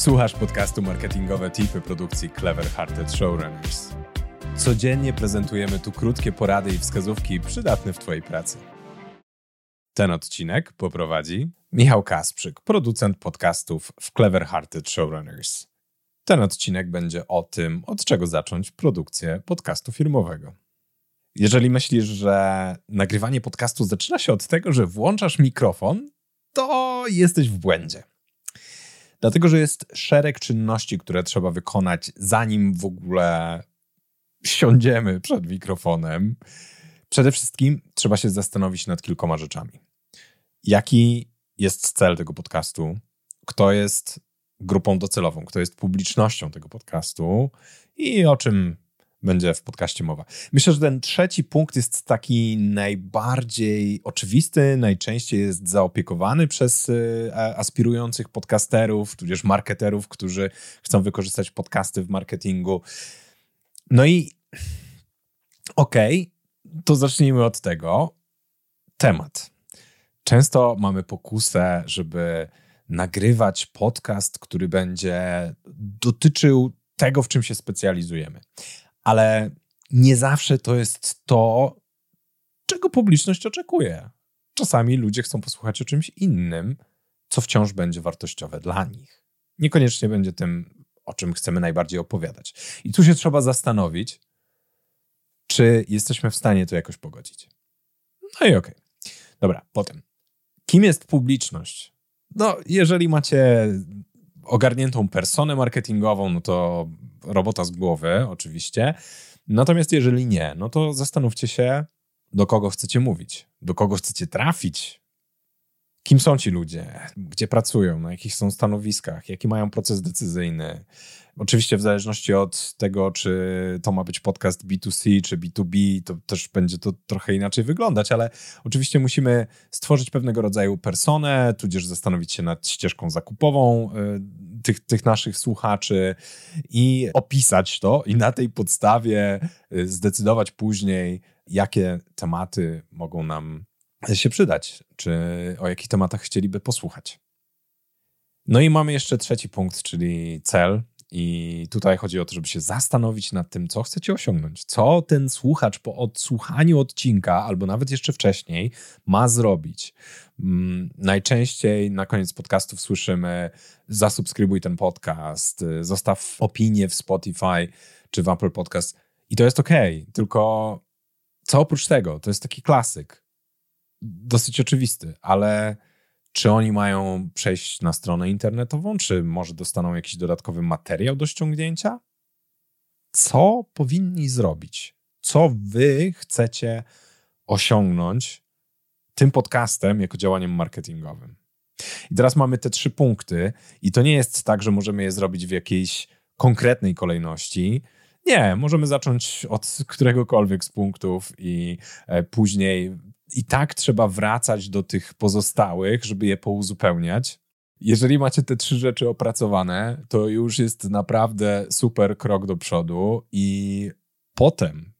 Słuchasz podcastu Marketingowe Tipy produkcji Clever Hearted Showrunners. Codziennie prezentujemy tu krótkie porady i wskazówki przydatne w Twojej pracy. Ten odcinek poprowadzi Michał Kasprzyk, producent podcastów w Clever Hearted Showrunners. Ten odcinek będzie o tym, od czego zacząć produkcję podcastu firmowego. Jeżeli myślisz, że nagrywanie podcastu zaczyna się od tego, że włączasz mikrofon, to jesteś w błędzie. Dlatego, że jest szereg czynności, które trzeba wykonać, zanim w ogóle siądziemy przed mikrofonem. Przede wszystkim trzeba się zastanowić nad kilkoma rzeczami. Jaki jest cel tego podcastu? Kto jest grupą docelową? Kto jest publicznością tego podcastu? I o czym będzie w podcaście mowa. Myślę, że ten trzeci punkt jest taki najbardziej oczywisty, najczęściej jest zaopiekowany przez y, aspirujących podcasterów, tudzież marketerów, którzy chcą wykorzystać podcasty w marketingu. No i okej, okay, to zacznijmy od tego. Temat. Często mamy pokusę, żeby nagrywać podcast, który będzie dotyczył tego, w czym się specjalizujemy ale nie zawsze to jest to, czego publiczność oczekuje. Czasami ludzie chcą posłuchać o czymś innym, co wciąż będzie wartościowe dla nich. Niekoniecznie będzie tym, o czym chcemy najbardziej opowiadać. I tu się trzeba zastanowić, czy jesteśmy w stanie to jakoś pogodzić. No i okej. Okay. Dobra, potem. Kim jest publiczność? No, jeżeli macie ogarniętą personę marketingową, no to robota z głowy, oczywiście. Natomiast jeżeli nie, no to zastanówcie się, do kogo chcecie mówić, do kogo chcecie trafić, kim są ci ludzie, gdzie pracują, na jakich są stanowiskach, jaki mają proces decyzyjny. Oczywiście, w zależności od tego, czy to ma być podcast B2C czy B2B, to też będzie to trochę inaczej wyglądać, ale oczywiście musimy stworzyć pewnego rodzaju personę, tudzież zastanowić się nad ścieżką zakupową y, tych, tych naszych słuchaczy i opisać to i na tej podstawie y, zdecydować później, jakie tematy mogą nam się przydać, czy o jakich tematach chcieliby posłuchać. No i mamy jeszcze trzeci punkt, czyli cel, i tutaj chodzi o to, żeby się zastanowić nad tym, co chcecie osiągnąć, co ten słuchacz po odsłuchaniu odcinka, albo nawet jeszcze wcześniej, ma zrobić. Mm, najczęściej na koniec podcastów słyszymy: zasubskrybuj ten podcast, zostaw opinię w Spotify czy w Apple Podcast. I to jest ok, tylko co oprócz tego? To jest taki klasyk, dosyć oczywisty, ale czy oni mają przejść na stronę internetową? Czy może dostaną jakiś dodatkowy materiał do ściągnięcia? Co powinni zrobić? Co wy chcecie osiągnąć tym podcastem jako działaniem marketingowym? I teraz mamy te trzy punkty, i to nie jest tak, że możemy je zrobić w jakiejś konkretnej kolejności. Nie, możemy zacząć od któregokolwiek z punktów i e, później i tak trzeba wracać do tych pozostałych, żeby je pouzupełniać. Jeżeli macie te trzy rzeczy opracowane, to już jest naprawdę super krok do przodu i potem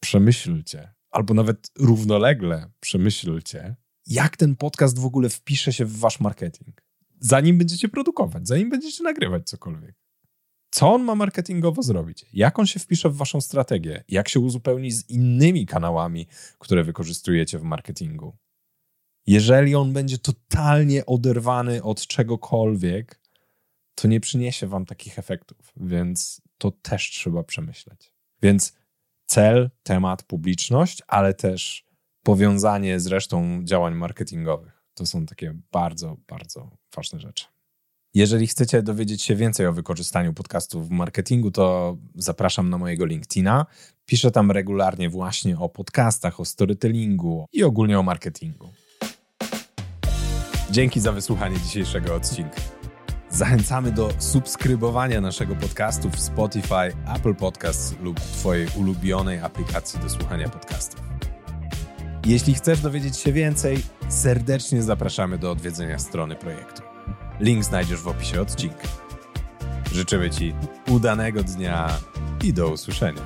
przemyślcie, albo nawet równolegle przemyślcie, jak ten podcast w ogóle wpisze się w wasz marketing. Zanim będziecie produkować, zanim będziecie nagrywać cokolwiek. Co on ma marketingowo zrobić? Jak on się wpisze w waszą strategię? Jak się uzupełni z innymi kanałami, które wykorzystujecie w marketingu? Jeżeli on będzie totalnie oderwany od czegokolwiek, to nie przyniesie wam takich efektów, więc to też trzeba przemyśleć. Więc cel, temat, publiczność, ale też powiązanie z resztą działań marketingowych. To są takie bardzo, bardzo ważne rzeczy. Jeżeli chcecie dowiedzieć się więcej o wykorzystaniu podcastów w marketingu, to zapraszam na mojego LinkedIna. Piszę tam regularnie właśnie o podcastach, o storytellingu i ogólnie o marketingu. Dzięki za wysłuchanie dzisiejszego odcinka. Zachęcamy do subskrybowania naszego podcastu w Spotify, Apple Podcasts lub Twojej ulubionej aplikacji do słuchania podcastów. Jeśli chcesz dowiedzieć się więcej, serdecznie zapraszamy do odwiedzenia strony projektu. Link znajdziesz w opisie odcinka. Życzymy Ci udanego dnia i do usłyszenia.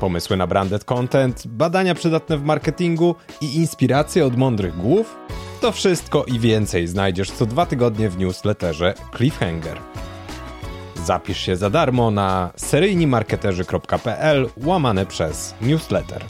Pomysły na branded content, badania przydatne w marketingu i inspiracje od mądrych głów? To wszystko i więcej znajdziesz co dwa tygodnie w newsletterze Cliffhanger. Zapisz się za darmo na seryjnimarketerzy.pl łamane przez newsletter.